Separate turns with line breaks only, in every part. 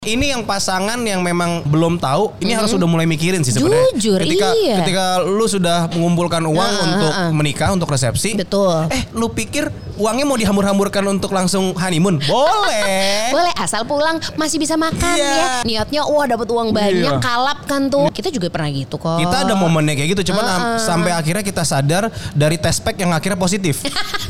Ini yang pasangan yang memang belum tahu, ini harus sudah mulai mikirin sih sebenarnya.
Jujur,
ketika,
iya.
Ketika lu sudah mengumpulkan uang
Heeh,
untuk
heeh.
menikah, untuk resepsi.
Betul.
Eh, lu pikir uangnya mau dihambur-hamburkan untuk langsung honeymoon? Boleh.
Boleh asal pulang masih bisa makan
Iya.
ya. Niatnya wah dapat uang banyak,
Iya.
kalap kan tuh. Kita juga pernah gitu kok.
Kita ada momennya kayak gitu, cuman am- sampai akhirnya kita sadar dari test pack yang akhirnya positif.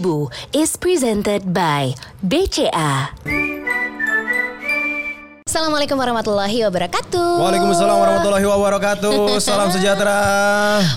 Obrolan Babi Bu is presented by BCA.
Assalamualaikum warahmatullahi wabarakatuh.
Waalaikumsalam warahmatullahi wabarakatuh. Salam sejahtera.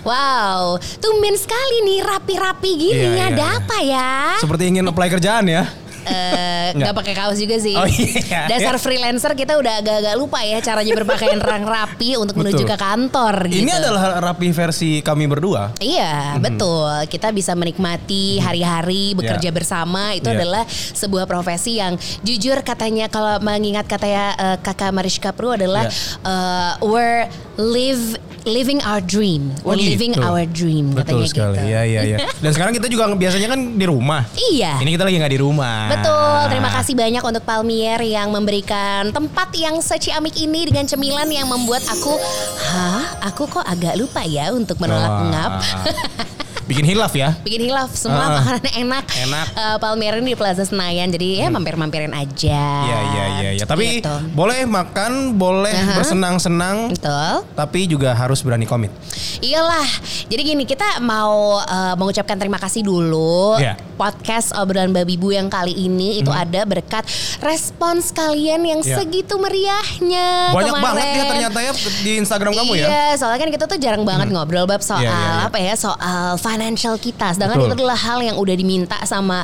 Wow, tumben sekali nih rapi-rapi gini.
Iya,
Ada
iya.
apa ya?
Seperti ingin apply kerjaan ya.
Eh,
Nggak.
nggak pakai kaos juga sih.
Oh, iya.
Dasar freelancer kita udah agak-agak lupa ya caranya berpakaian rang rapi untuk menuju
Betul.
ke kantor gitu.
Ini adalah rapi versi kami berdua.
Iya, betul. Kita bisa menikmati hari-hari bekerja
Ya.
bersama itu
Ya.
adalah sebuah profesi yang jujur katanya kalau mengingat katanya eh, Kakak Mariska Pru adalah
Ya.
eh, we're live living our dream. We're
Oh, gitu.
living our dream
Betul
katanya
sekali.
gitu.
Iya, iya, iya. Dan sekarang kita juga biasanya kan di rumah.
Iya.
Ini kita lagi nggak di rumah.
Betul, terima kasih banyak untuk Palmier yang memberikan tempat yang seciamik ini dengan cemilan yang membuat aku, hah, aku kok agak lupa ya untuk menolak ngap.
Bikin hilaf ya.
Bikin hilaf, semua
Ah.
makanan enak.
Enak.
Eh, Palmier ini di Plaza Senayan, jadi ya mampir-mampirin aja.
Iya, iya, iya, iya. Tapi
Gitu.
boleh makan, boleh
Aha.
bersenang-senang,
Betul.
tapi juga harus berani komit.
Iyalah. Jadi gini, kita mau eh, mengucapkan terima kasih dulu.
Iya.
Podcast obrolan babi bu yang kali ini itu ada berkat respons kalian yang
Iya.
segitu meriahnya.
Banyak
kemarin.
banget ya ternyata ya di Instagram kamu ya.
Iya, soalnya kan kita tuh jarang banget ngobrol bab soal
Iya, iya, iya.
apa ya, soal financial kita. Sedangkan
Betul.
itu adalah hal yang udah diminta sama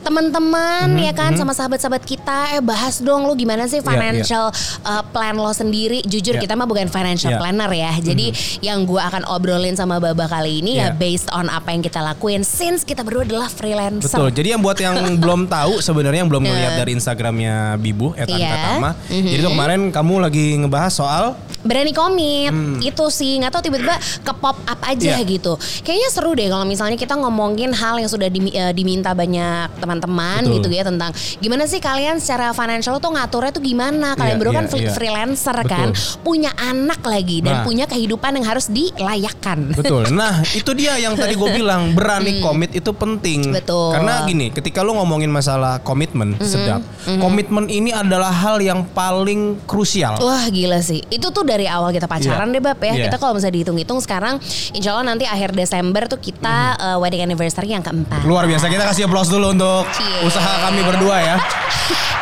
teman-teman
Mhm,
ya kan, sama sahabat-sahabat kita. Eh bahas dong lu gimana sih
Iya,
financial uh, plan lo sendiri. Jujur
Iya.
kita mah bukan financial
Iya.
planner ya. Jadi yang gua akan obrolin sama Baba kali ini ya
Iya.
based on apa yang kita lakuin since kita berdua adalah freelancer.
Betul. Jadi yang buat yang belum tahu sebenarnya yang belum ngeliat dari Instagramnya Bibu Etan
Iya.
Katama.
Mhm.
Jadi tuh kemarin kamu lagi ngebahas soal
berani komit itu sih nggak tahu tiba-tiba ke pop up aja
Hmm. Iya.
gitu kayaknya seru deh kalau misalnya kita ngomongin hal yang sudah eh, diminta banyak teman-teman gitu ya tentang gimana sih kalian secara financial tuh ngaturnya tuh gimana kalian
Iya,
berdua kan
iya,
fre-
iya.
freelancer
Betul.
kan punya anak lagi dan
Nah.
punya kehidupan yang harus dilayakkan
Betul. Nah, itu dia yang tadi gue bilang berani komit itu penting.
Hmm. Betul. Hmm.
Karena gini, ketika lu ngomongin masalah komitmen, sedap. Komitmen ini adalah hal yang paling krusial.
Wah gila sih Itu tuh dari awal kita pacaran
Iya.
deh Bab ya
Iya.
Kita kalau misalnya dihitung-hitung sekarang Insya Allah nanti akhir Desember tuh kita eh, wedding anniversary yang keempat
Luar biasa. Kita kasih aplaus dulu untuk
Cie.
usaha kami berdua ya.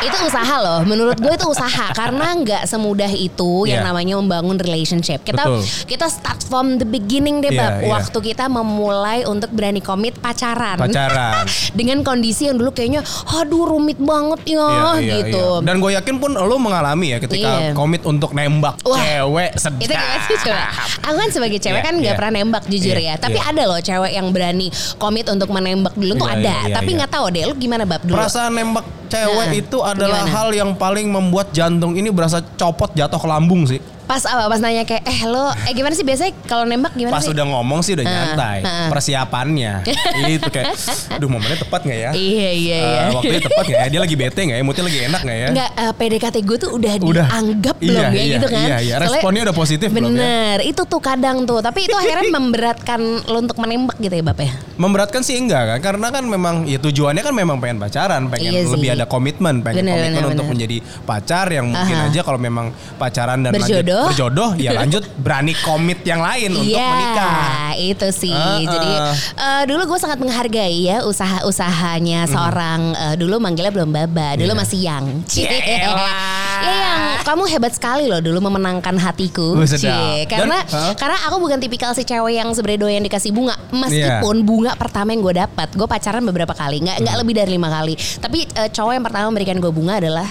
itu usaha loh menurut gue itu usaha karena nggak semudah itu yang
Iya.
namanya membangun relationship kita
Betul.
kita start from the beginning deh
Iya,
bab
iya.
waktu kita memulai untuk berani komit pacaran
Pacaran.
dengan kondisi yang dulu kayaknya aduh rumit banget ya
Iya, iya,
gitu
iya. Dan gue yakin pun lo mengalami ya ketika
Iya.
komit untuk nembak
Wah,
cewek sedap.
itu gimana sih coba? Aku kan sebagai cewek
Iya,
kan nggak
iya.
pernah nembak jujur
Iya,
ya. Tapi
iya.
ada loh cewek yang berani komit untuk menembak dulu tuh
Iya,
ada.
iya, iya,
Tapi
iya.
nggak tahu deh lu gimana bab dulu.
Perasaan nembak cewek
Nah,
itu adalah
gimana?
hal yang paling membuat jantung ini berasa copot jatuh ke lambung sih.
Pas apa? Pas nanya kayak eh lo eh gimana sih biasanya kalau nembak gimana
Pas
sih?
udah ngomong sih udah
Heeh,
nyantai.
heeh.
Persiapannya itu kayak, aduh momennya tepat nggak ya?
Iya iya iya.
waktunya tepat nggak ya? Dia lagi bete nggak ya? Moodnya lagi enak nggak ya?
Enggak eh, PDKT gue tuh udah,
Udah.
dianggap
Iya,
belum ya
iya,
gitu kan.
iya, iya.
Soalnya-
Responnya udah positif belum ya?
Bener, itu tuh kadang tuh. Tapi itu akhirnya memberatkan lo untuk menembak gitu ya Bap ya.
Memberatkan sih enggak kan? Karena kan memang ya tujuannya kan memang pengen pacaran, pengen
Iya sih.
lebih ada komitmen, pengen
Bener,
komitmen
bener,
untuk
bener.
menjadi pacar yang mungkin
Aha.
aja kalau memang pacaran dan lanjut
Berjodoh.
berjodoh ya lanjut berani komit yang lain untuk
Iya,
menikah.
itu sih.
Heeh.
Jadi eh, dulu gue sangat menghargai ya usaha-usahanya seorang eh, dulu manggilnya belum baba, dulu
Hmm. Iya.
masih yang.
Cielah.
Ya yang kamu hebat sekali loh dulu memenangkan hatiku. Cie. Karena
Dan, hah?
karena aku bukan tipikal si cewek yang sebenarnya doyan dikasih bunga. Meskipun
Iya.
bunga pertama yang gue dapat, gue pacaran beberapa kali, nggak nggak
Hmm.
lebih dari lima kali. Tapi eh, cowok yang pertama memberikan gue bunga adalah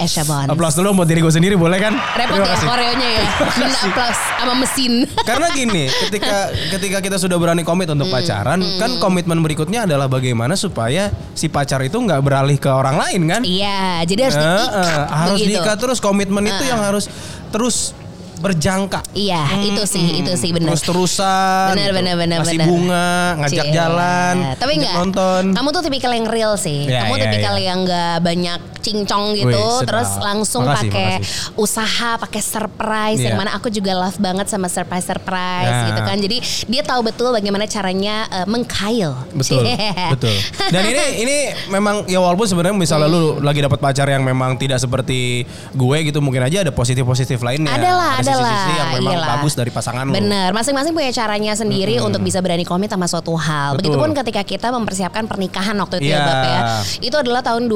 Esha Bond.
Aplaus dulu buat diri gue sendiri boleh kan?
Repot ya koreonya ya. Minta aplaus sama mesin.
Karena gini, ketika ketika kita sudah berani komit untuk
Hmm,
pacaran, kan komitmen berikutnya adalah bagaimana supaya si pacar itu nggak beralih ke orang lain kan?
Iya, jadi harus
Eh,
diikat
eh, harus
begitu.
diikat terus komitmen itu yang harus terus berjangka.
Iya, itu sih, itu sih benar.
Terus terusan.
Benar, benar, benar,
Kasih
benar.
bunga, ngajak
Cie.
jalan,
Tapi enggak.
nonton.
Kamu tuh tipikal yang real sih.
Ya,
Kamu
ya,
tipikal
ya.
yang enggak banyak cincong gitu,
Wih,
terus langsung pakai usaha, pakai surprise. Yang
Iya.
mana aku juga love banget sama surprise surprise
Ya.
gitu kan. Jadi dia tahu betul bagaimana caranya eh, mengkail.
Betul,
Cie.
betul. Dan ini ini memang ya walaupun sebenarnya misalnya lu
Hmm.
lagi dapat pacar yang memang tidak seperti gue gitu, mungkin aja ada positif-positif lainnya.
Adalah,
ada
adalah.
Sisi-sisi yang memang
Iyalah.
bagus dari pasangan lu.
Bener, masing-masing punya caranya sendiri untuk bisa berani komit sama suatu hal.
Betul.
Begitupun ketika kita mempersiapkan pernikahan waktu itu ya,
Iya.
Bab ya. Itu adalah tahun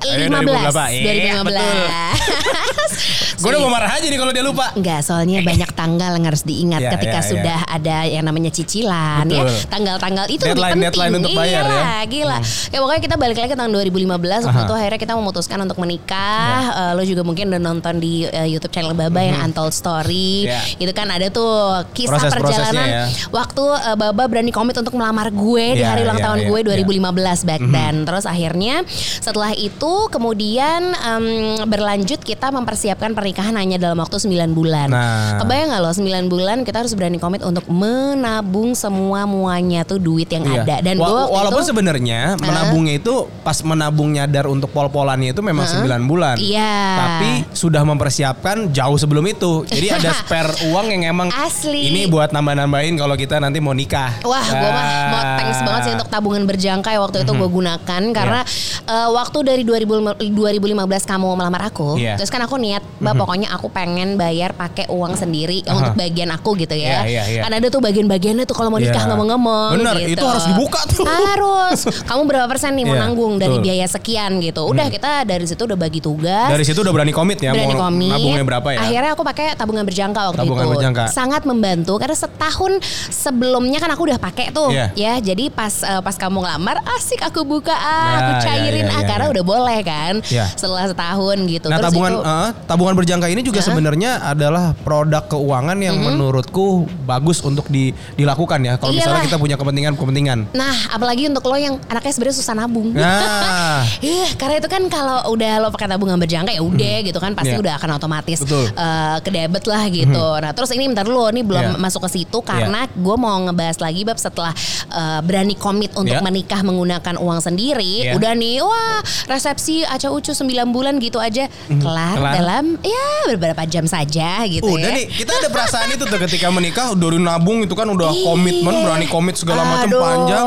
2015.
2015, iya,
2015.
Gue udah mau marah aja nih kalau dia lupa.
Enggak, soalnya banyak tanggal yang harus diingat
Iya,
ketika
iya, iya.
sudah ada yang namanya cicilan ya.
Betul.
Tanggal-tanggal itu lebih
Deadline-
penting.
deadline untuk bayar
iya,
ya. Hmm.
gila. Ya pokoknya kita balik lagi ke tahun 2015 waktu itu akhirnya kita memutuskan untuk menikah.
Iya.
Eh, lo juga mungkin udah nonton di eh, YouTube channel Baba yang Untold Story.
Iya.
Itu kan ada tuh kisah
Proses-prosesnya
perjalanan
ya.
waktu eh, Baba berani komit untuk melamar gue di
Iya,
hari ulang
iya,
tahun
iya,
gue
iya.
2015 back then. Terus akhirnya setelah itu kemudian em, berlanjut kita mempersiapkan pernikahan hanya dalam waktu 9 bulan.
Nah.
Kebayang nggak loh 9 bulan kita harus berani komit untuk menabung semua muanya tuh duit yang
Iya.
ada. Dan
Wa- walaupun sebenarnya menabungnya itu pas menabung nyadar untuk pol-polannya itu memang 9 bulan.
Iya.
Tapi sudah mempersiapkan jauh sebelum itu. Jadi ada spare uang yang emang
Asli.
ini buat nambah-nambahin kalau kita nanti mau nikah.
Wah, gue mah mau
Ah.
thanks banget sih untuk tabungan berjangka ya waktu itu gue gunakan karena
Iya.
eh, waktu dari 2000 2015 kamu melamar aku,
Iya.
terus kan aku niat, bah pokoknya aku pengen bayar pakai uang sendiri untuk bagian aku gitu ya.
Iya, iya, iya.
Kan ada tuh bagian-bagiannya tuh kalau mau nikah
Iya.
ngomong-ngomong.
Bener,
gitu.
itu harus dibuka tuh.
Harus. Kamu berapa persen nih mau
Iya,
nanggung dari
betul.
biaya sekian gitu. Udah kita dari situ udah bagi tugas.
Dari situ udah berani komit ya
berani
mau
komit.
nabungnya berapa ya?
Akhirnya aku pakai tabungan berjangka waktu
Tabungan
itu.
berjangka.
Sangat membantu karena setahun sebelumnya kan aku udah pakai tuh
Iya.
ya. Jadi pas eh, pas kamu ngelamar asik aku buka ah, aku
Ya,
cairin
ya, ya,
ah
ya,
karena udah boleh kan.
Ya.
Setelah setahun gitu.
Nah
Terus
tabungan
itu-
eh, tabungan berjangka ini juga sebenarnya adalah produk keuangan yang
Mm-hmm.
menurutku bagus untuk di- dilakukan ya. Kalau misalnya
Iyalah.
kita punya kepentingan-kepentingan.
Nah, apalagi untuk lo yang anaknya sebenarnya susah nabung.
Nah,
Iya, karena itu kan kalau udah lo pakai tabungan berjangka ya udah gitu kan pasti
Iya.
udah akan otomatis
Betul.
eh, ke debit lah gitu. Nah, terus ini bentar dulu nih belum
Iya.
masuk ke situ karena gue mau ngebahas lagi bab setelah eh, berani komit untuk
Iya.
menikah menggunakan uang sendiri,
Iya.
udah nih wah resepsi aca ucu 9 bulan gitu aja kelar,
Kelar.
dalam ya beberapa jam saja gitu
udah
ya.
nih kita ada perasaan itu tuh ketika menikah udah nabung itu kan udah
Iya.
komitmen berani komit segala macam panjang.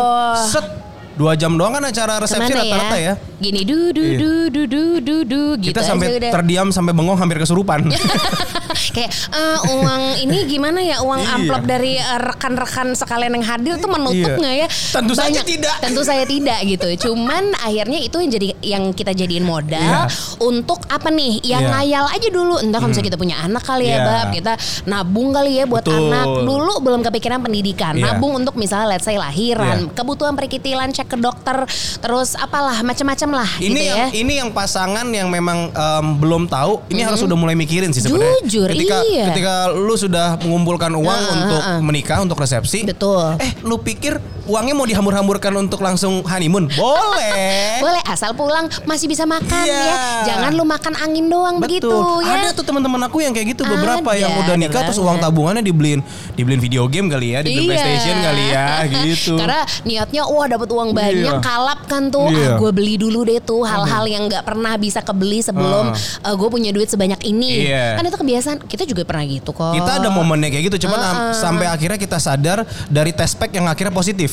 Set dua jam doang kan acara resepsi
Ke mana
rata-rata ya.
Gini du du
Iya.
du du du du du gitu
Kita
aja
sampai terdiam sampai bengong hampir kesurupan.
kayak "Eh, uang ini gimana ya uang
Iya.
amplop dari eh, rekan-rekan sekalian yang hadir tuh menutup
Iya.
nggak ya?
Tentu saja tidak.
Tentu saya tidak gitu. Cuman akhirnya itu yang jadi yang kita jadiin modal
Iya.
untuk apa nih? Yang
Iya.
ngayal aja dulu. Entah kalau misalnya kita punya anak kali ya,
Iya.
bab kita nabung kali ya buat
Betul.
anak. Dulu belum kepikiran pendidikan.
Iya.
Nabung untuk misalnya let's say lahiran,
Iya.
kebutuhan perikitilan, cek ke dokter, terus apalah macam-macam lah
ini
gitu
yang
ya.
ini yang pasangan yang memang em, belum tahu ini harus sudah mulai mikirin sih sebenarnya.
Jujur,
ketika
iya.
ketika lu sudah mengumpulkan uang
Heeh,
untuk
heeh.
menikah untuk resepsi.
Betul.
Eh, lu pikir uangnya mau dihambur-hamburkan untuk langsung honeymoon? Boleh.
Boleh asal pulang masih bisa makan
Iya.
ya. Jangan lu makan angin doang begitu
Betul.
ya.
Ada tuh teman-teman aku yang kayak gitu beberapa
Ada,
yang udah nikah terus uang tabungannya dibeliin dibeliin video game kali ya, dibeliin
Iya.
PlayStation kali ya gitu.
Karena niatnya wah dapat uang banyak
Iya.
kalap kan tuh.
Iya.
Ah, gue beli dulu deh tuh hal-hal yang nggak pernah bisa kebeli sebelum gue punya duit sebanyak ini.
Iya.
Kan itu kebiasaan. Kita juga pernah gitu kok.
Kita ada momennya kayak gitu, cuman
Heeh.
sampai akhirnya kita sadar dari test pack yang akhirnya positif.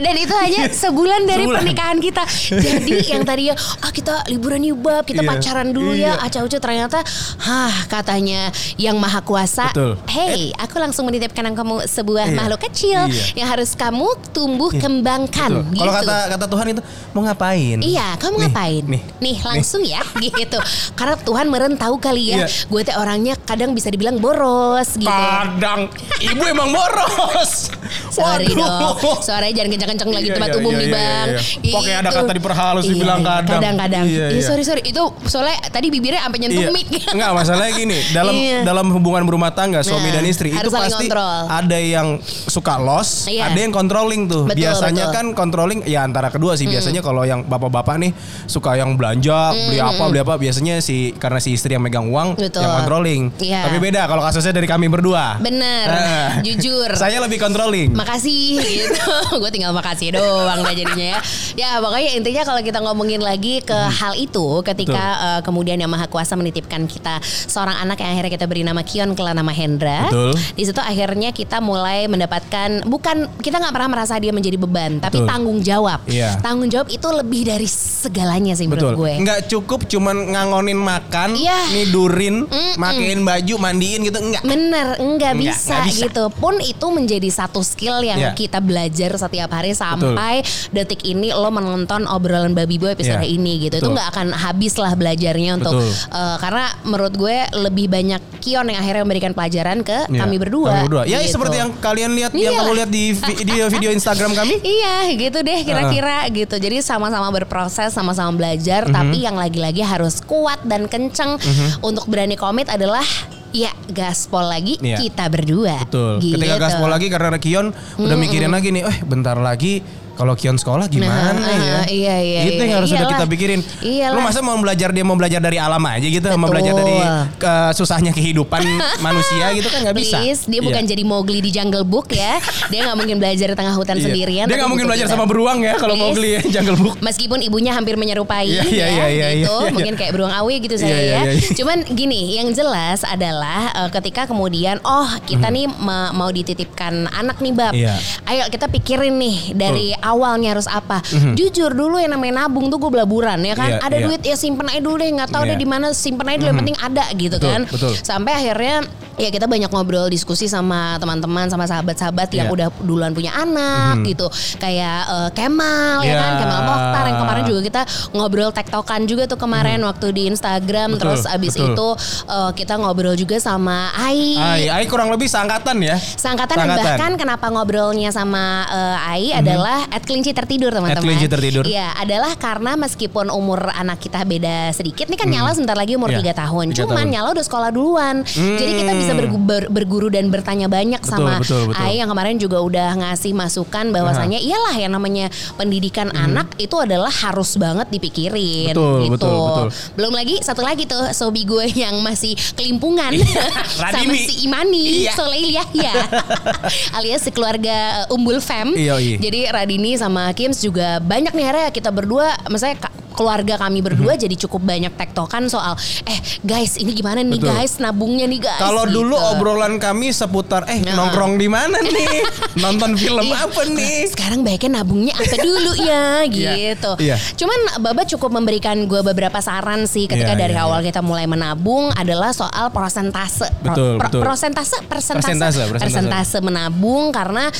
Dan itu hanya sebulan dari
Sebulan.
pernikahan kita. Jadi yang tadinya ah kita liburan yuk bab, kita
Iya.
pacaran dulu ya.
Iya.
Aca ucu ternyata hah katanya yang maha kuasa.
Betul.
Hey, aku langsung menitipkan kamu sebuah
Iya.
makhluk kecil
Iya.
yang harus kamu tumbuh kembangkan
Betul.
gitu.
Kalau kata kata Tuhan itu mau ngapain?
Iya, kamu
Nih,
ngapain?
nih,
Nih, langsung ya gitu. Karena Tuhan meren tahu kali ya.
Iya.
Gue teh orangnya kadang bisa dibilang boros gitu.
Kadang ibu emang boros.
Sorry
Waduh.
dong. Suaranya jangan kencang-kencang lagi
Iya,
tempat
iya,
umum
iya,
nih bang.
Pokoknya ada kata diperhalus, dibilang kadang.
Kadang-kadang.
Iya,
sorry sorry. Itu soalnya tadi bibirnya sampai nyentuh mic.
Enggak, masalahnya gini, dalam dalam hubungan berumah tangga suami
Nah,
dan istri itu pasti ada yang suka loss,
Iya.
ada yang controlling tuh. Biasanya kan controlling ya antara kedua sih. Biasanya kalau yang bapak-bapak nih suka yang belanja, beli apa, beli apa, biasanya si karena si istri yang megang uang
Betul.
yang controlling. Tapi beda kalau kasusnya dari kami berdua.
Bener, jujur.
Saya lebih controlling.
Makasih gitu. Gue tinggal makasih doang dah jadinya ya. Ya pokoknya intinya kalau kita ngomongin lagi ke hal itu ketika eh, kemudian yang Maha Kuasa menitipkan kita seorang anak yang akhirnya kita beri nama Kion kelak nama Hendra.
Betul.
Di situ akhirnya kita mulai mendapatkan bukan kita nggak pernah merasa dia menjadi beban, tapi
Betul.
tanggung jawab.
Iya.
Tanggung jawab itu lebih dari segalanya sih menurut
Betul.
gue.
Nggak cukup cuman ngangonin makan,
Iya.
nidurin, makein baju, mandiin gitu enggak.
Bener, enggak
Enggak,
bisa,
enggak bisa.
gitu. Pun itu menjadi satu skill yang
Iya.
kita belajar setiap hari sampai detik ini lo menonton obrolan babi boy episode
Iya,
ini gitu. Itu
betul.
nggak akan habis lah belajarnya untuk
Betul.
eh, karena menurut gue lebih banyak Kion yang akhirnya memberikan pelajaran ke
Iya,
kami berdua.
Kami berdua. Ya
gitu.
seperti yang kalian lihat yang kamu lihat di vi- video video Instagram kami.
Iya gitu deh kira-kira gitu. Jadi sama-sama berproses, sama-sama belajar.
Mhm.
Tapi yang lagi-lagi harus kuat dan kenceng untuk berani komit adalah ya gaspol lagi
Iya.
kita berdua.
Betul.
Gitu.
Ketika gaspol lagi karena Kion udah mikirin lagi nih, eh bentar lagi kalau Kion sekolah gimana
Nah,
ya?
iya, iya,
Itu
iya.
yang harus sudah
Iyalah.
kita pikirin.
Iyalah.
Lu masa mau belajar dia mau belajar dari alam aja gitu, mau
Betul.
belajar dari ke susahnya kehidupan manusia gitu kan nggak bisa.
Please, dia bukan
Iya.
jadi Mowgli di Jungle Book ya. Dia nggak mungkin belajar di tengah hutan
Iya.
sendirian.
Dia nggak mungkin belajar
kita.
sama beruang ya kalau mau beli ya Jungle Book.
Meskipun ibunya hampir menyerupai
Iya, iya,
ya,
iya, iya,
gitu,
iya, iya.
mungkin kayak beruang awi gitu saya
Iya, iya,
ya.
iya, iya.
Cuman gini, yang jelas adalah eh, ketika kemudian, oh kita nih ma- mau dititipkan anak nih bab.
Iya.
ayo kita pikirin nih dari awalnya harus apa. Jujur dulu yang namanya nabung tuh gue belaburan ya kan,
Mhm. Iya,
ada
iya.
duit ya simpen aja dulu deh, nggak tahu
Iya.
deh di mana simpen aja dulu, yang penting ada gitu
Betul,
kan.
betul.
Sampai akhirnya ya kita banyak ngobrol diskusi sama teman-teman sama sahabat-sahabat yang
Iya.
udah duluan punya anak gitu. Kayak eh, Kemal ya
Iya.
kan, Kemal Mokhtar yang kemarin juga kita ngobrol tektokan juga tuh kemarin waktu di Instagram
Betul,
terus abis
betul.
itu eh, kita ngobrol juga sama Ai.
Ai, Ai kurang lebih seangkatan ya.
Seangkatan dan bahkan kenapa ngobrolnya sama eh, Ai adalah at kelinci tertidur teman-teman.
At kelinci tertidur.
Iya, adalah karena meskipun umur anak kita beda sedikit, nih kan Nyala sebentar lagi umur
Iya,
3 tahun.
tiga
Cuman
tahun.
Nyala udah sekolah duluan. Jadi kita bisa bergu- ber- berguru dan bertanya banyak
Betul,
sama
betul, betul.
Ai yang kemarin juga udah ngasih masukan bahwasanya iyalah yang namanya pendidikan anak itu adalah harus banget dipikirin.
Betul,
gitu.
betul, betul.
Belum lagi satu lagi tuh sobi gue yang masih kelimpungan sama
Radini.
si Imani,
Iya.
Soleil Yahya alias sekeluarga Umbul Fam.
Iya, iya.
Jadi Radini sama Kims juga banyak nih akhirnya kita berdua, misalnya keluarga kami berdua jadi cukup banyak tektokan soal eh guys ini gimana nih
Betul.
guys nabungnya nih guys.
Kalau dulu
gitu.
obrolan kami seputar eh
Nah.
nongkrong di mana nih? Nonton film
Ih,
apa nih?
Sekarang baiknya nabungnya apa dulu ya gitu.
Iya.
Cuman Baba cukup memberikan gue beberapa saran sih ketika
Iya,
dari
iya,
awal
iya.
kita mulai menabung adalah soal persentase. Pro-
Betul,
pro-
betul.
Persentase, persentase,
Persentase, persentase.
persentase menabung karena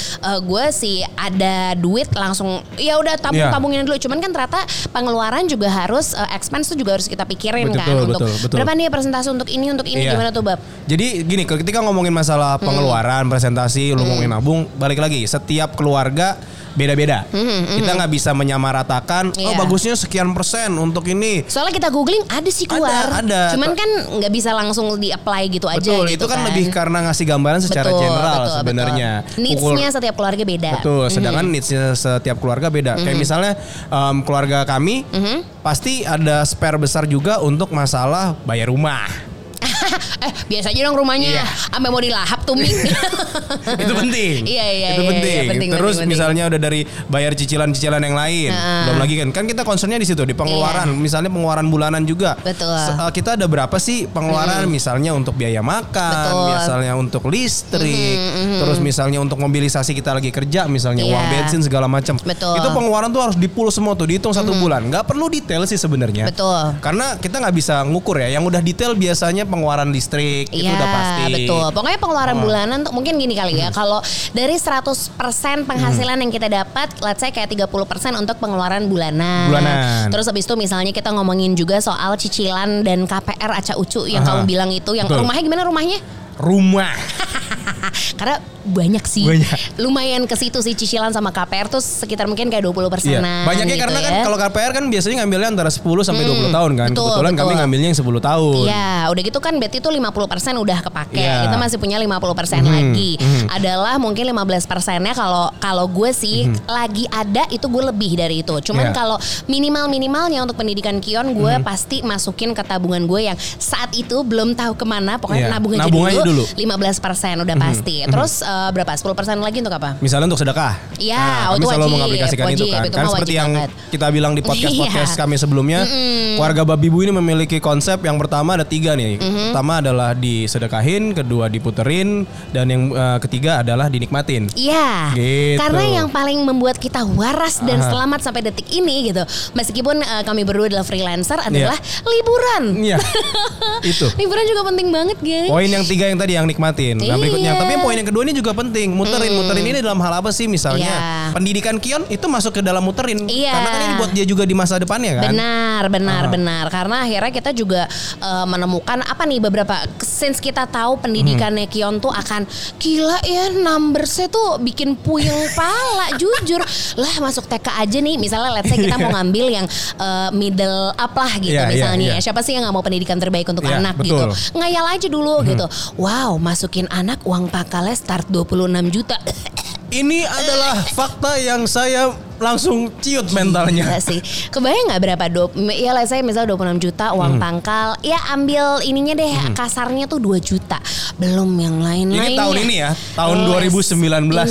gue sih ada duit langsung ya udah tabung
Iya.
tabungin dulu. Cuman kan ternyata pengeluaran juga harus uh, expense tuh juga harus kita pikirin
Betul,
kan untuk
betul, betul.
berapa nih persentase untuk ini untuk ini
Iya.
gimana tuh Bab?
Jadi gini, ketika ngomongin masalah
Hmm.
pengeluaran, presentasi, lu ngomongin nabung, balik lagi, setiap keluarga beda-beda. Kita nggak bisa menyamaratakan, oh
Hmm, Iya.
bagusnya sekian persen untuk ini.
Soalnya kita googling ada sih
Ada,
keluar.
ada.
Cuman kan nggak bisa langsung di apply gitu aja
Betul,
gitu
itu kan, lebih karena ngasih gambaran secara
Betul,
general
betul,
sebenarnya.
betul. Needs-nya setiap keluarga beda.
Betul, sedangkan needs-nya setiap keluarga beda. Kayak misalnya em, keluarga kami pasti ada spare besar juga untuk masalah bayar rumah.
eh biasa aja dong rumahnya.
Iya.
Sampai mau dilahap tuh
itu penting.
Iya, iya,
Itu
iya,
penting.
iya, penting,
Terus
penting, penting.
misalnya udah dari bayar cicilan-cicilan yang lain.
Heeh.
Belum lagi kan. Kan kita concernnya di situ di pengeluaran. Misalnya pengeluaran bulanan juga.
Iya. Betul.
Eh, kita ada berapa sih pengeluaran misalnya untuk biaya makan,
Betul.
misalnya untuk listrik, terus misalnya untuk mobilisasi kita lagi kerja, misalnya
Iya.
uang bensin segala macam.
Betul.
Itu pengeluaran tuh harus dipul semua tuh, dihitung satu bulan. Nggak perlu detail sih sebenarnya.
Betul.
Karena kita nggak bisa ngukur ya. Yang udah detail biasanya pengeluaran listrik itu
Iya,
udah pasti.
betul. Pokoknya pengeluaran
Oh.
bulanan tuh mungkin gini kali ya. Kalau dari 100% penghasilan yang kita dapat, let's say kayak 30% untuk pengeluaran bulanan.
Bulanan.
Terus habis itu misalnya kita ngomongin juga soal cicilan dan KPR acak ucu yang
Aha.
kamu bilang itu yang
Betul.
rumahnya gimana rumahnya?
Rumah.
Karena banyak sih.
Banyak.
Lumayan ke situ sih cicilan sama KPR tuh sekitar mungkin kayak 20
Iya.
persenan.
Banyaknya
gitu
karena
ya.
kan kalau KPR kan biasanya ngambilnya antara 10 sampai 20 tahun kan.
betul,
Kebetulan kami
betul.
ngambilnya yang 10 tahun.
Iya, udah gitu kan berarti itu 50% udah kepake.
Iya.
Kita masih punya 50%
Mhm,
lagi.
mhm.
Adalah mungkin 15 persennya kalau kalau gue sih lagi ada itu gue lebih dari itu. Cuman.
Iya.
kalau minimal-minimalnya untuk pendidikan Kion gue
Mhm.
pasti masukin ke tabungan gue yang saat itu belum tahu ke mana. Pokoknya
Iya,
nabung aja
nabung
dulu,
aja dulu.
15% udah pasti. Terus eh, berapa? 10% lagi untuk apa?
Misalnya untuk sedekah.
Iya,
nah,
itu
kami selalu
wajib,
mengaplikasikan itu
wajib,
kan.
itu
kan seperti yang
banget.
kita bilang di podcast-podcast
Iya.
kami sebelumnya, keluarga babi bu ini memiliki konsep yang pertama ada tiga nih. Pertama adalah disedekahin, kedua diputerin, dan yang eh, ketiga adalah dinikmatin.
Iya,
Gitu.
karena yang paling membuat kita waras dan
Aha.
selamat sampai detik ini gitu. Meskipun eh, kami berdua adalah freelancer adalah liburan.
Iya, itu.
Liburan juga penting banget, guys.
Poin yang tiga yang tadi yang nikmatin. Nah berikutnya,
Iya.
tapi yang poin yang kedua ini juga penting. Muterin, muterin ini dalam hal apa sih? Misalnya
Iya.
pendidikan Kion itu masuk ke dalam muterin.
Iya.
Karena kan ini buat dia juga di masa depannya kan.
Benar, benar,
Aha.
benar. Karena akhirnya kita juga eh, menemukan apa nih beberapa since kita tahu pendidikannya
Hmm.
Kion tuh akan gila ya numbersnya tuh bikin puyeng pala jujur lah masuk TK aja nih misalnya let's say kita mau ngambil yang eh, middle up lah gitu
Iya, iya,
misalnya
iya.
siapa sih yang nggak mau pendidikan terbaik untuk
Iya,
anak
betul. Hmm.
gitu ngayal aja dulu gitu wow masukin anak uang pakalnya start 26 juta
Ini adalah fakta yang saya langsung ciut mentalnya.
Gila sih. Kebayang nggak berapa dop? Ya lah saya misal 26 juta uang
Hmm.
pangkal. Ya ambil ininya deh kasarnya tuh 2 juta. Belum yang lain-lainnya.
Ini tahun ini ya, tahun 2019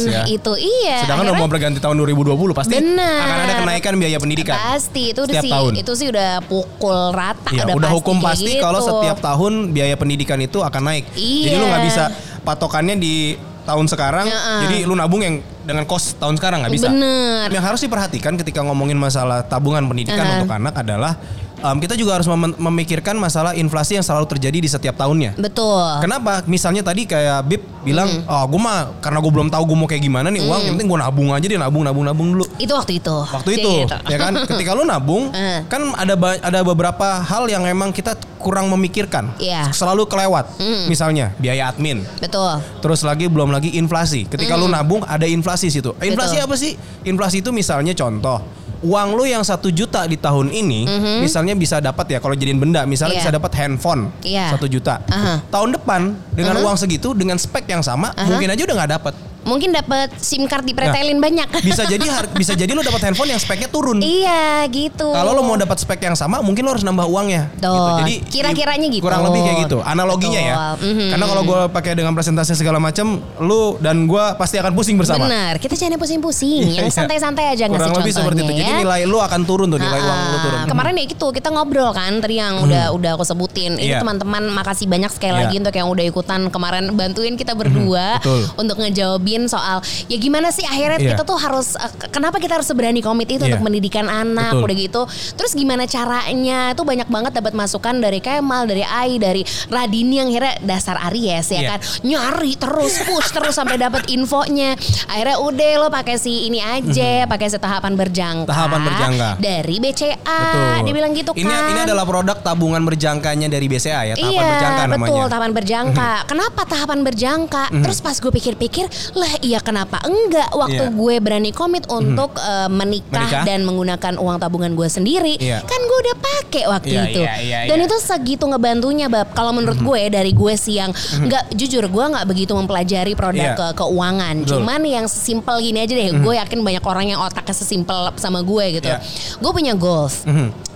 ya.
Nah, Itu iya.
Sedangkan
Akhirnya
mau berganti tahun 2020 pasti
Benar.
akan ada kenaikan biaya pendidikan.
Pasti itu
Setiap
sih
tahun.
itu sih udah pukul rata
Iya,
udah,
udah,
pasti
hukum pasti
gitu.
kalau setiap tahun biaya pendidikan itu akan naik. Jadi lu
Iya.
nggak bisa patokannya di tahun sekarang.
Heeh.
Jadi lu nabung yang dengan kos tahun sekarang nggak bisa.
Bener.
Yang harus diperhatikan ketika ngomongin masalah tabungan pendidikan
Heeh.
untuk anak adalah em, kita juga harus mem- memikirkan masalah inflasi yang selalu terjadi di setiap tahunnya.
Betul.
Kenapa? Misalnya tadi kayak Bib bilang, oh gue mah karena gue belum tahu gue mau kayak gimana nih uang, yang penting gue nabung aja deh, nabung, nabung, nabung dulu.
Itu waktu itu.
Waktu itu,
gitu.
ya kan? Ketika lu nabung,
Eh.
kan ada ada beberapa hal yang emang kita kurang memikirkan,
Iya.
selalu kelewat. Misalnya biaya admin,
Betul.
terus lagi belum lagi inflasi. Ketika lu nabung ada inflasi situ. Inflasi
Betul.
apa sih? Inflasi itu misalnya contoh. Uang lu yang satu juta di tahun ini, misalnya bisa dapat ya kalau jadiin benda, misalnya
Iya.
bisa dapat handphone
Iya.
satu juta.
Aha.
Tahun depan dengan uang segitu, dengan spek yang sama, mungkin aja udah nggak dapat.
Mungkin dapat SIM card dipretelin
Nah,
banyak.
Bisa jadi bisa jadi lu dapat handphone yang speknya turun.
iya, gitu.
Kalau lo mau dapat spek yang sama, mungkin lo harus nambah uangnya.
Tuh,
Jadi
kira-kiranya gitu.
Kurang lebih kayak gitu. Analoginya ya.
Betul. Mhm.
Karena kalau gue pakai dengan presentasi segala macam, lu dan gue pasti akan pusing bersama.
Benar, kita jangan pusing-pusing, yang
Iya.
santai-santai aja
Kurang lebih seperti itu.
contohnya
Jadi
ya.
nilai lu akan turun tuh, nilai uang lu
Ah,
turun.
Kemarin ya gitu kita ngobrol kan tadi yang udah udah aku sebutin. Ini
Iya.
teman-teman makasih banyak sekali
Iya.
lagi untuk yang udah ikutan kemarin bantuin kita berdua
betul.
untuk ngejawabin soal ya gimana sih akhirnya
Iya.
kita tuh harus eh, ke- kenapa kita harus seberani komit itu
Iya.
untuk pendidikan anak
Betul.
udah gitu. Terus gimana caranya? Itu banyak banget dapat masukan dari Kemal, dari Ai, dari Radini yang akhirnya dasar Aries ya
Iya.
kan. Nyari terus push terus sampai dapat infonya. Akhirnya udah lo pakai si ini aja, pakai si tahapan berjangka.
Mhm. Tahapan berjangka.
Dari BCA.
Betul.
Dia bilang gitu kan.
Ini ini adalah produk tabungan berjangkanya dari BCA ya, tahapan
iya,
berjangka namanya.
betul tahapan berjangka. Kenapa tahapan berjangka? Terus pas gue pikir-pikir, lah iya kenapa enggak? Waktu
Iya.
gue berani komit untuk eh, menikah,
Menikah.
dan menggunakan uang tabungan gue sendiri,
Iya.
kan gue udah pakai waktu
Iya,
itu.
iya, iya,
dan
iya.
itu segitu ngebantunya, bab. Kalau menurut gue dari gue sih yang nggak jujur, gue nggak begitu mempelajari produk
Iya.
ke keuangan.
Betul.
Cuman yang sesimpel gini aja deh, gue yakin banyak orang yang otaknya sesimpel sama gue gitu.
Iya.
Gue punya goals.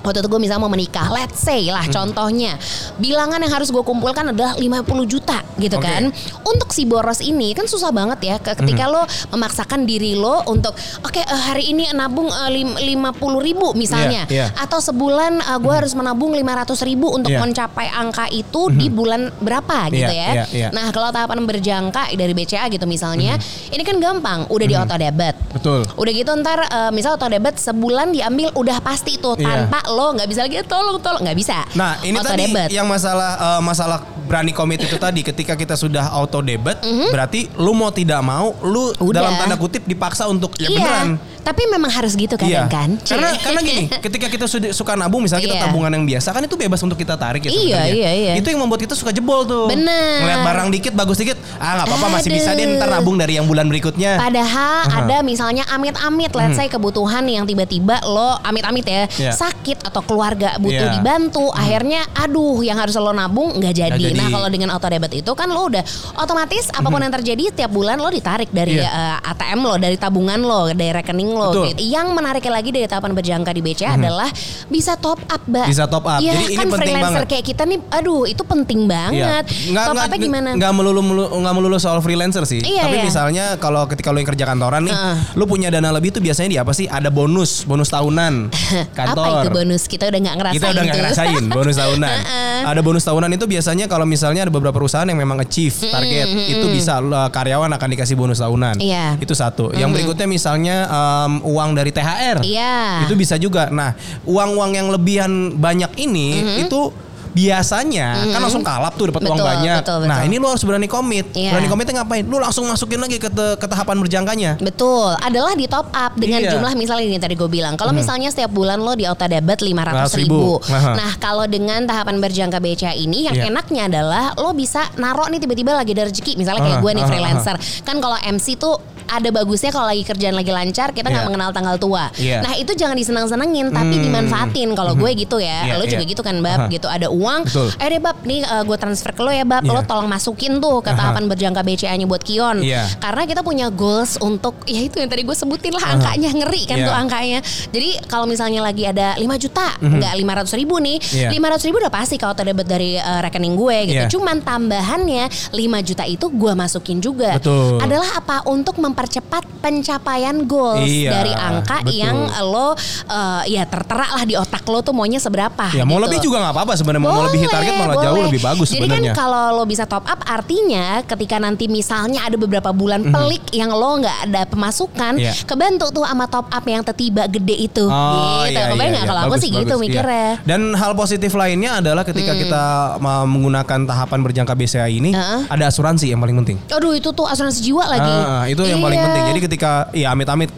Waktu itu gue misalnya mau menikah, let's say lah contohnya. Bilangan yang harus gue kumpulkan adalah 50 juta gitu
Oke.
kan. Untuk si boros ini kan susah banget ya ke- ketika lo memaksakan diri lo untuk oke eh, hari ini nabung eh, lim- 50 ribu misalnya.
Iya, iya.
Atau sebulan eh, gue harus menabung 500 ribu untuk
Iya.
mencapai angka itu di bulan berapa gitu
Iya,
ya.
iya, iya.
Nah kalau tahapan berjangka dari BCA gitu misalnya. Ini kan gampang, udah di auto debit.
Betul.
Udah gitu ntar misal auto debit sebulan diambil udah pasti tuh
Iya.
tanpa lo nggak bisa lagi tolong tolong nggak bisa.
Nah ini
auto
tadi
debit.
yang masalah eh, masalah berani komit itu tadi ketika kita sudah auto debit berarti lu mau tidak mau lu
Mhm. Udah.
dalam tanda kutip dipaksa untuk ya
iya.
beneran
Tapi memang harus gitu kadang kan.
Karena karena gini, ketika kita suka nabung misalnya kita
Iya.
tabungan yang biasa kan itu bebas untuk kita tarik ya
Iya, iya, iya.
Itu yang membuat kita suka jebol tuh.
Bener.
Ngeliat barang dikit bagus dikit, ah nggak apa-apa masih bisa deh ntar nabung dari yang bulan berikutnya.
Padahal ada misalnya amit-amit, let's say kebutuhan yang tiba-tiba lo amit-amit ya
Iya.
sakit atau keluarga butuh
Iya.
dibantu, akhirnya aduh yang harus lo nabung nggak jadi.
Nggak jadi.
Nah kalau dengan auto debit itu kan lo udah otomatis apa pun yang terjadi tiap bulan lo ditarik dari
Iya.
eh, ATM lo, dari tabungan lo, dari rekening lo.
Betul.
Gitu. Yang menariknya lagi dari tahapan berjangka di BCA adalah bisa top up, mbak.
Bisa top up.
Iya
Jadi ini
kan
penting
freelancer
banget.
kayak kita nih, aduh itu penting banget.
Nggak,
top
nggak,
upnya gimana?
Nggak melulu, melulu nggak melulu soal freelancer sih.
Iya,
Tapi
iya.
misalnya kalau ketika lo yang kerja kantoran nih,
Heeh.
lo punya dana lebih tuh biasanya di apa sih? Ada bonus, bonus tahunan kantor.
Apa itu bonus? Kita udah nggak ngerasain
Kita udah nggak ngerasain bonus tahunan. ada bonus tahunan itu biasanya kalau misalnya ada beberapa perusahaan yang memang achieve target, itu bisa uh, karyawan akan dikasih bonus tahunan.
Iya.
Itu satu. Yang berikutnya misalnya um, uang dari THR.
Iya.
Itu bisa juga. Nah, uang-uang yang lebihan banyak ini itu biasanya kan langsung kalap tuh dapat uang banyak.
betul,
Nah,
betul.
ini lu harus berani komit.
Iya.
Berani komitnya ngapain? Lu langsung masukin lagi ke, te- ke tahapan berjangkanya.
Betul, adalah di top up dengan
Iya.
jumlah misalnya ini tadi gue bilang. Kalau misalnya setiap bulan lo di auto debit 500
ribu.
ribu.
Aha.
Nah kalau dengan tahapan berjangka BCA ini yang
Iya.
enaknya adalah lo bisa narok nih tiba-tiba lagi ada rezeki. Misalnya kayak gue nih freelancer. Kan kalau MC tuh ada bagusnya kalau lagi kerjaan lagi lancar kita nggak
Iya.
mengenal tanggal tua.
Iya.
Nah itu jangan disenang-senangin tapi
Hmm.
dimanfaatin. Kalau gue gitu ya,
Iya,
lo juga
iya.
gitu kan bab
Aha.
gitu ada uang.
Betul.
Eh deh bab nih gue transfer ke lo ya bab. Lo
Iya.
tolong masukin tuh ke tahapan berjangka BCA-nya buat Kion.
Iya.
Karena kita punya goals untuk ya itu yang tadi gue sebutin lah angkanya ngeri kan
Iya.
tuh angkanya. Jadi kalau misalnya lagi ada 5 juta, nggak 500 ribu nih,
Mhm. Iya.
500 ribu udah pasti kalau debit dari eh, rekening gue gitu.
Iya.
Cuman tambahannya 5 juta itu gue masukin juga.
Betul.
Adalah apa untuk mempercepat pencapaian goals
Iya,
dari angka
betul.
yang lo eh, ya tertera lah di otak lo tuh maunya seberapa.
Ya mau
gitu.
lebih juga nggak apa-apa sebenarnya. Mau lebih target malah jauh
boleh.
lebih bagus
Jadi
sebenarnya.
kan kalau lo bisa top up artinya ketika nanti misalnya ada beberapa bulan pelik yang lo nggak ada pemasukan.
Iya.
kebantu tuh sama top up yang tiba gede itu.
Oh,
gitu.
iya,
Kebayang
iya, iya.
kalau aku
Bagus,
sih gitu
bagus, iya.
mikirnya.
Dan hal positif lainnya adalah ketika kita mau menggunakan tahapan berjangka BCA ini,
Heeh.
ada asuransi yang paling penting.
Aduh itu tuh asuransi jiwa lagi.
Ah, itu yang paling
Iya.
penting. Jadi ketika ya amit-amit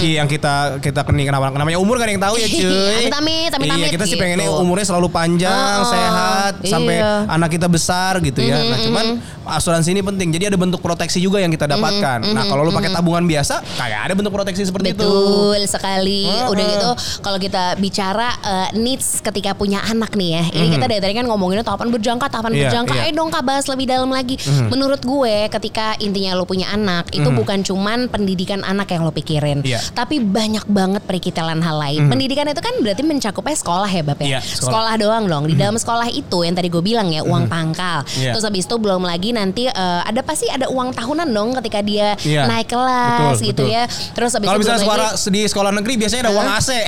iya, yang kita kita keni kenapa namanya umur kan yang tahu ya cuy.
Amit-amit, amit-amit
Iya, kita sih
gitu.
pengennya umurnya selalu panjang,
Ah,
sehat sampai
iya.
anak kita besar gitu ya. Nah, cuman asuransi ini penting. Jadi ada bentuk proteksi juga yang kita dapatkan. Nah, kalau lu pakai tabungan biasa, kayak ada bentuk proteksi seperti itu.
Betul sekali.
Heeh.
Udah gitu kalau kita bicara eh, needs ketika punya anak nih ya. Ini kita dari tadi kan ngomonginnya tahapan berjangka, tahapan.
Iya,
berjangka.
iya. Mhm.
Ayo dong Kak bahas lebih dalam lagi. Menurut gue ketika intinya lo punya anak, itu bukan cuman pendidikan anak yang lo pikirin.
Iya.
Tapi banyak banget perikitelan hal lain. Pendidikan itu kan berarti mencakupnya sekolah ya Bab ya.
Iya, sekolah.
sekolah doang dong. Di dalam sekolah itu yang tadi gue bilang ya uang pangkal.
Iya.
Terus habis itu belum lagi nanti eh, ada pasti ada uang tahunan dong ketika dia
Iya.
naik kelas
Betul,
gitu
betul.
ya. Terus habis
Kalau misalnya sekolah
lagi-
di sekolah negeri biasanya ada uang AC.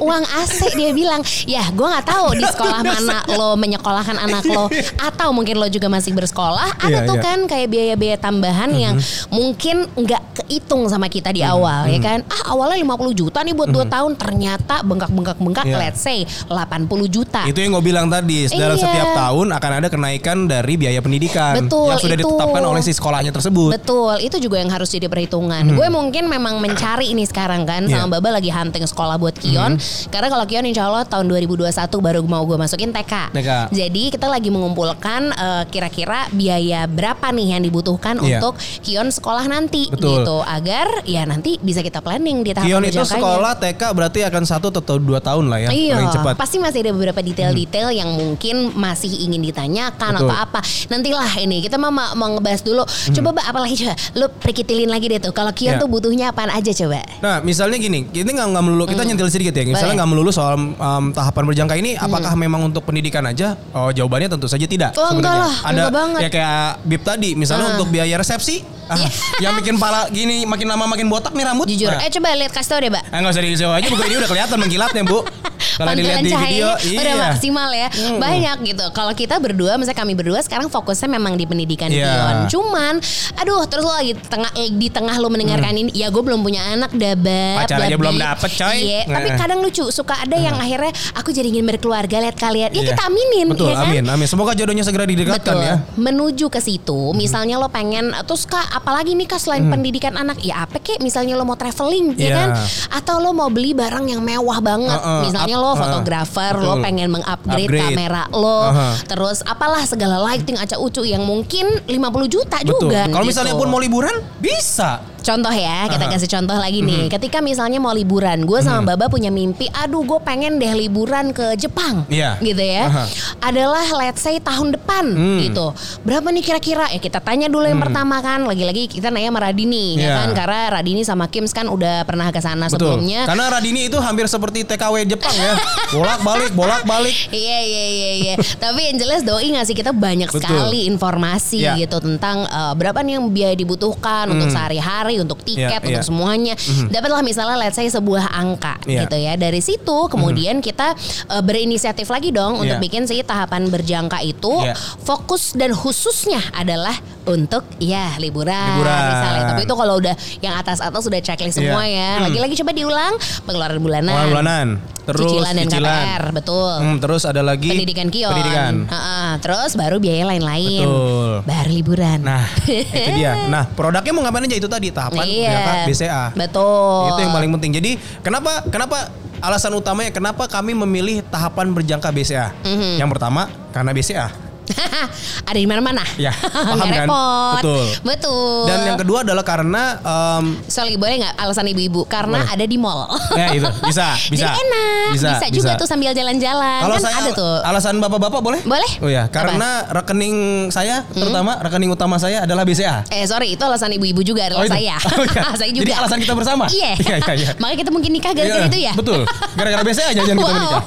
uang AC dia bilang ya gue nggak tahu di sekolah mana lo menyekolahkan anak lo atau mungkin lo juga masih bersekolah ada
Iya,
tuh
iya.
kan kayak biaya-biaya tambahan yang mungkin nggak kehitung sama kita di awal ya kan ah awalnya 50 juta nih buat 2 tahun ternyata bengkak-bengkak-bengkak
Iya.
let's say 80 juta
Itu yang gue bilang tadi, dalam
Iya.
setiap tahun akan ada kenaikan dari biaya pendidikan
Betul,
yang sudah
itu.
ditetapkan oleh si sekolahnya tersebut.
Betul, itu juga yang harus jadi perhitungan. Gue mungkin memang mencari ini sekarang kan
Iya.
sama Baba lagi hunting sekolah buat Kion. Karena kalau Kion insya Allah tahun 2021 baru mau gue masukin TK.
TK.
Jadi kita lagi mengumpulkan eh, kira-kira biaya berapa nih yang dibutuhkan
Iya.
untuk Kion sekolah nanti
Betul.
gitu. Agar ya nanti bisa kita planning di tahap
Kion itu sekolah TK berarti akan satu atau dua tahun lah ya,
Iya,
paling cepat. Hmm.
pasti masih ada beberapa detail-detail yang mungkin masih ingin ditanyakan
Betul.
atau apa. Nantilah ini kita mau mau ngebahas dulu. Coba Mbak apalagi coba lu perkitilin lagi deh tuh. Kalau Kion
Hmm. Iya.
tuh butuhnya apaan aja coba?
Nah, misalnya gini, ini nggak nggak melulu kita nyentil sedikit ya. Misalnya
Hmm.
Nggak melulu soal um, tahapan berjangka ini, apakah memang untuk pendidikan aja? Oh, jawabannya tentu saja tidak.
Oh, enggak
sebenarnya.
lah,
Ada
enggak banget.
ya kayak Bib tadi, misalnya
Ah.
untuk biaya resepsi, ah, yang bikin pala gini makin lama makin botak nih rambut.
Jujur,
Nah,
eh coba lihat kasih tau deh Mbak.
Eh nggak usah di aja buku ini udah kelihatan mengkilatnya bu. Kalau dilihat di video,
cahayanya udah
iya.
maksimal ya. Banyak gitu. Kalau kita berdua, misalnya kami berdua sekarang fokusnya memang di pendidikan
Iya.
Kion. Cuman, aduh terus lo lagi tengah eh, di tengah lo mendengarkan ini, ya gue belum punya anak, dabat.
Pacar aja belum dapet, coy.
Iya, tapi
Nah.
kadang lucu suka ada yang akhirnya aku jadi ingin berkeluarga lihat kalian. Ya
Iya.
kita aminin,
Betul,
ya kan?
amin, amin. Semoga jodohnya segera didekatkan
Betul.
ya.
Menuju ke situ, misalnya lo pengen terus kak, apalagi nih kak selain pendidikan anak, ya apa kek? Misalnya lo mau traveling, ya
Hmm. Iya.
kan? Atau lo mau beli barang yang mewah banget,
Heeh,
misalnya
up-
lo
heeh,
fotografer, lo
betul.
pengen mengupgrade
Upgrade.
kamera lo,
Heeh.
terus apalah segala lighting acak ucu yang mungkin 50 juta
Betul.
juga.
Kalau
gitu.
misalnya pun mau liburan, bisa.
Contoh ya, kita kasih contoh lagi nih. Ketika misalnya mau liburan, gue sama Baba punya mimpi, aduh gue pengen deh liburan ke Jepang,
Iya.
gitu ya.
Aha.
Adalah let's say tahun depan,
Hmm.
gitu. Berapa nih kira-kira? Ya kita tanya dulu yang pertama kan. Lagi-lagi kita nanya sama Radini, ya
Iya.
kan? Karena Radini sama Kims kan udah pernah ke sana sebelumnya.
Karena Radini itu hampir seperti TKW Jepang ya. Bolak-balik, bolak-balik.
Iya iya iya iya. Tapi yang jelas doi ngasih kita banyak
Betul.
sekali informasi
Iya.
gitu tentang eh, berapa nih yang biaya dibutuhkan untuk sehari-hari, untuk tiket,
Iya,
untuk
iya.
semuanya. Dapatlah misalnya let's say sebuah angka
Iya.
gitu ya. Dari situ kemudian kita eh, berinisiatif lagi dong untuk
Iya.
bikin si tahapan berjangka itu
Iya.
fokus dan khususnya adalah untuk ya liburan,
Liburan.
misalnya. Tapi itu kalau udah yang atas-atas sudah checklist
Iya.
semua ya. Lagi-lagi coba diulang pengeluaran bulanan.
Pengeluaran bulanan. Terus
cicilan dan KPR, betul.
Hmm, terus ada lagi
Pendidikan kion.
Pendidikan.
Heeh, terus baru biaya lain-lain.
Betul.
Baru liburan.
Nah, itu dia. Nah, produknya mau ngapain aja itu tadi tahapan
iya.
BCA.
Betul.
Itu yang paling penting. Jadi, kenapa kenapa alasan utamanya kenapa kami memilih tahapan berjangka BCA?
Mhm.
Yang pertama karena BCA.
ada di mana-mana.
Ya, paham kan?
repot.
Betul.
Betul.
Dan yang kedua adalah karena em,
Sorry boleh nggak alasan ibu-ibu karena
Boleh.
ada di mall.
ya itu bisa, bisa.
Jadi enak. Bisa, juga tuh sambil jalan-jalan.
Kalau
kan
saya
ada tuh.
alasan bapak-bapak boleh?
Boleh.
Oh ya,
Apa?
karena rekening saya terutama rekening utama saya adalah BCA.
Eh sorry itu alasan ibu-ibu juga adalah
Oh, itu.
saya.
Oh, iya.
saya juga.
Jadi alasan kita bersama?
Iya.
Iya, iya, iya.
Makanya kita mungkin nikah gara-gara
Iya,
itu ya.
Betul. Gara-gara BCA jangan kita menikah.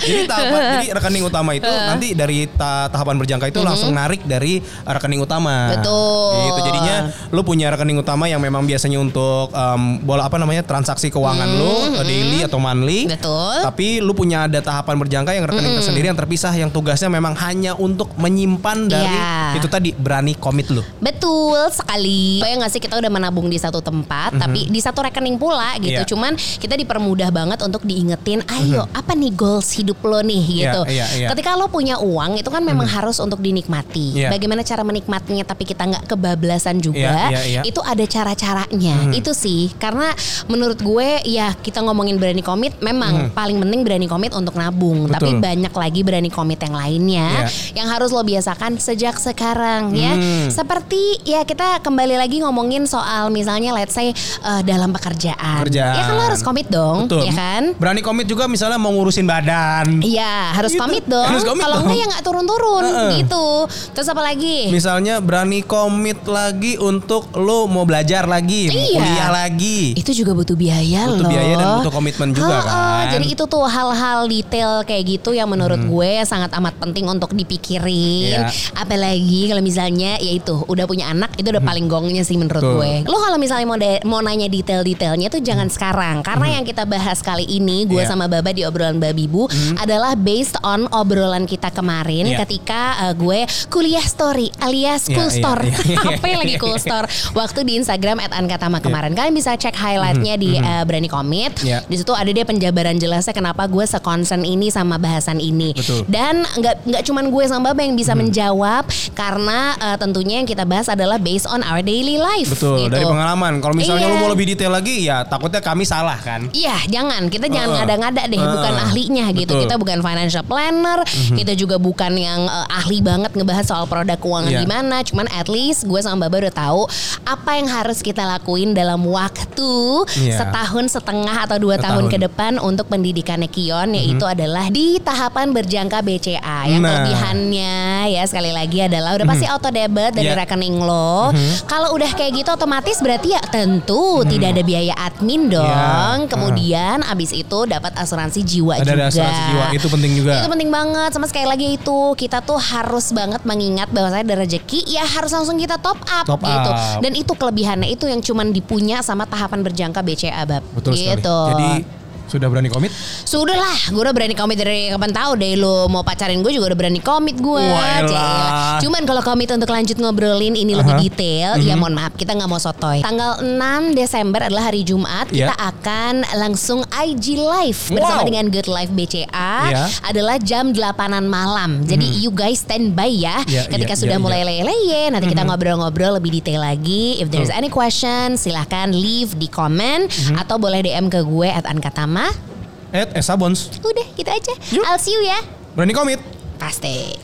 Jadi tahapan jadi rekening utama itu nanti dari ta- tahapan berjangka itu langsung narik dari rekening utama.
Mhm. Betul.
Gitu. Jadinya lu punya rekening utama yang memang biasanya untuk em, bola apa namanya transaksi keuangan lu eh, daily atau monthly.
Mhm. Betul. Mhm.
Tapi lu punya ada tahapan berjangka yang rekening tersendiri yang terpisah yang tugasnya memang hanya untuk menyimpan dari
Iya.
itu tadi berani komit lu.
Betul sekali. Kayak nggak sih kita udah menabung di satu tempat, tapi di satu rekening pula gitu.
Mhm. Iya.
Cuman kita dipermudah banget untuk diingetin, ayo apa nih goals hidup lo nih.
Iya,
gitu.
iya, iya.
Ketika lo punya uang itu kan memang harus untuk dinikmati.
Iya.
Bagaimana cara menikmatinya tapi kita nggak kebablasan juga.
Iya, iya, iya.
Itu ada cara-caranya. Itu sih karena menurut gue ya kita ngomongin berani komit, memang paling penting berani komit untuk nabung. Tapi.
Betul.
banyak lagi berani komit yang lainnya
Iya.
yang harus lo biasakan sejak sekarang ya.
Hmm.
Seperti ya kita kembali lagi ngomongin soal misalnya let's say eh, dalam pekerjaan.
Kerjaan.
Ya kan lo harus komit dong,
Betul.
ya kan?
Berani komit juga misalnya mau ngurusin badan.
Iya, harus
Gitu.
komit dong.
Harus komit
Kalau enggak ya nggak turun-turun
Heeh.
gitu. Terus apa lagi?
Misalnya berani komit lagi untuk lo mau belajar lagi, mau
Iya.
kuliah lagi.
itu juga butuh biaya
Butuh
loh.
biaya dan butuh komitmen juga
Heeh,
kan.
Jadi itu tuh hal-hal detail kayak gitu yang menurut gue sangat amat penting untuk dipikirin.
Iya.
Apalagi kalau misalnya ya itu udah punya anak itu udah paling gongnya sih menurut
Betul.
gue. Lo kalau misalnya mau de- mau nanya detail-detailnya tuh jangan sekarang karena yang kita bahas kali ini gue
Iya.
sama Baba di obrolan Babibu adalah based on obrolan kita kemarin
Iya.
ketika uh, gue kuliah story alias
Iya,
cool
iya,
store.
iya, iya.
Apa yang lagi cool store? Waktu di Instagram @ankatama kemarin kalian bisa cek highlightnya di uh, Berani Komit.
Iya.
Di situ ada dia penjabaran jelasnya kenapa gue sekonsen ini sama bahasan ini.
Betul.
Dan nggak nggak cuman gue sama Baba yang bisa menjawab karena uh, tentunya yang kita bahas adalah based on our daily life.
Betul,
gitu.
dari pengalaman. Kalau misalnya
Iya.
lo mau lebih detail lagi ya takutnya kami salah kan.
Iya, jangan. Kita jangan ngada-ngada deh,
Heeh.
bukan ahlinya gitu.
Betul. Mhm.
Kita bukan financial planner, kita juga bukan yang eh, ahli banget ngebahas soal produk keuangan
Iya.
gimana. Cuman at least gue sama Baba udah tahu apa yang harus kita lakuin dalam waktu
Iya.
setahun setengah atau dua tahun
Setahun.
ke depan untuk pendidikannya Kion yaitu adalah di tahapan berjangka BCA. Yang
Nah.
kelebihannya ya sekali lagi adalah udah pasti auto debit dari
Iya.
rekening lo. Kalau udah kayak gitu otomatis berarti ya tentu tidak ada biaya admin dong.
Iya.
Kemudian abis itu dapat asuransi jiwa
Ada
juga.
Asuransi jiwa, itu penting juga.
Itu penting banget. Sama sekali lagi itu kita tuh harus banget mengingat bahwa saya ada rezeki ya harus langsung kita top up
Top
gitu.
up.
Dan itu kelebihannya itu yang cuman dipunya sama tahapan berjangka BCA bab.
Betul
gitu.
sekali. Jadi Sudah berani komit?
Sudah lah, gue udah berani komit dari kapan tahu deh lo mau pacarin gue juga udah berani komit gue. Cuman kalau komit untuk lanjut ngobrolin ini lebih detail, ya mohon maaf kita nggak mau sotoy. Tanggal 6 Desember adalah hari Jumat,
Iya.
kita akan langsung IG live bersama
Wow.
dengan Good Life BCA
Iya.
adalah jam 8-an malam. Jadi you guys stand by ya.
Iya,
Ketika
iya,
sudah
iya,
mulai
iya.
leye-leye, nanti kita ngobrol-ngobrol lebih detail lagi. If there's any question, silahkan leave di komen atau boleh DM ke gue at Ankatama.
Eh, Esa Bons.
Udah gitu aja.
Yuk.
I'll see you ya.
Berani komit?
Pasti.